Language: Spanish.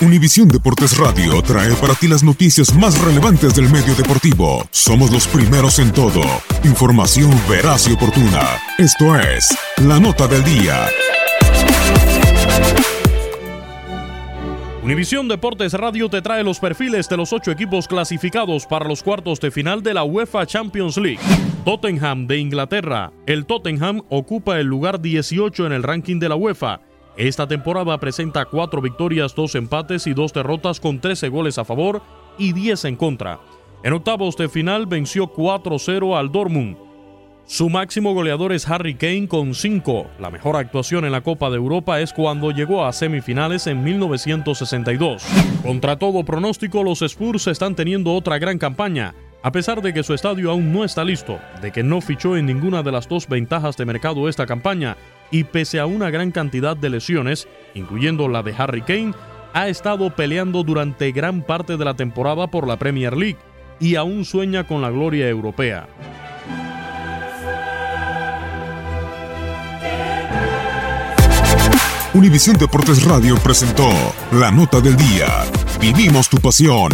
Univisión Deportes Radio trae para ti las noticias más relevantes del medio deportivo. Somos los primeros en todo. Información veraz y oportuna. Esto es La Nota del Día. Univisión Deportes Radio te trae los perfiles de los ocho equipos clasificados para los cuartos de final de la UEFA Champions League. Tottenham de Inglaterra. El Tottenham ocupa el lugar 18 en el ranking de la UEFA esta temporada presenta cuatro victorias, dos empates y dos derrotas con 13 goles a favor y 10 en contra. En octavos de final venció 4-0 al Dortmund. Su máximo goleador es Harry Kane con 5. La mejor actuación en la Copa de Europa es cuando llegó a semifinales en 1962. Contra todo pronóstico, los Spurs están teniendo otra gran campaña. A pesar de que su estadio aún no está listo, de que no fichó en ninguna de las dos ventajas de mercado esta campaña y pese a una gran cantidad de lesiones, incluyendo la de Harry Kane, ha estado peleando durante gran parte de la temporada por la Premier League y aún sueña con la gloria europea. Univisión Deportes Radio presentó la nota del día. Vivimos tu pasión.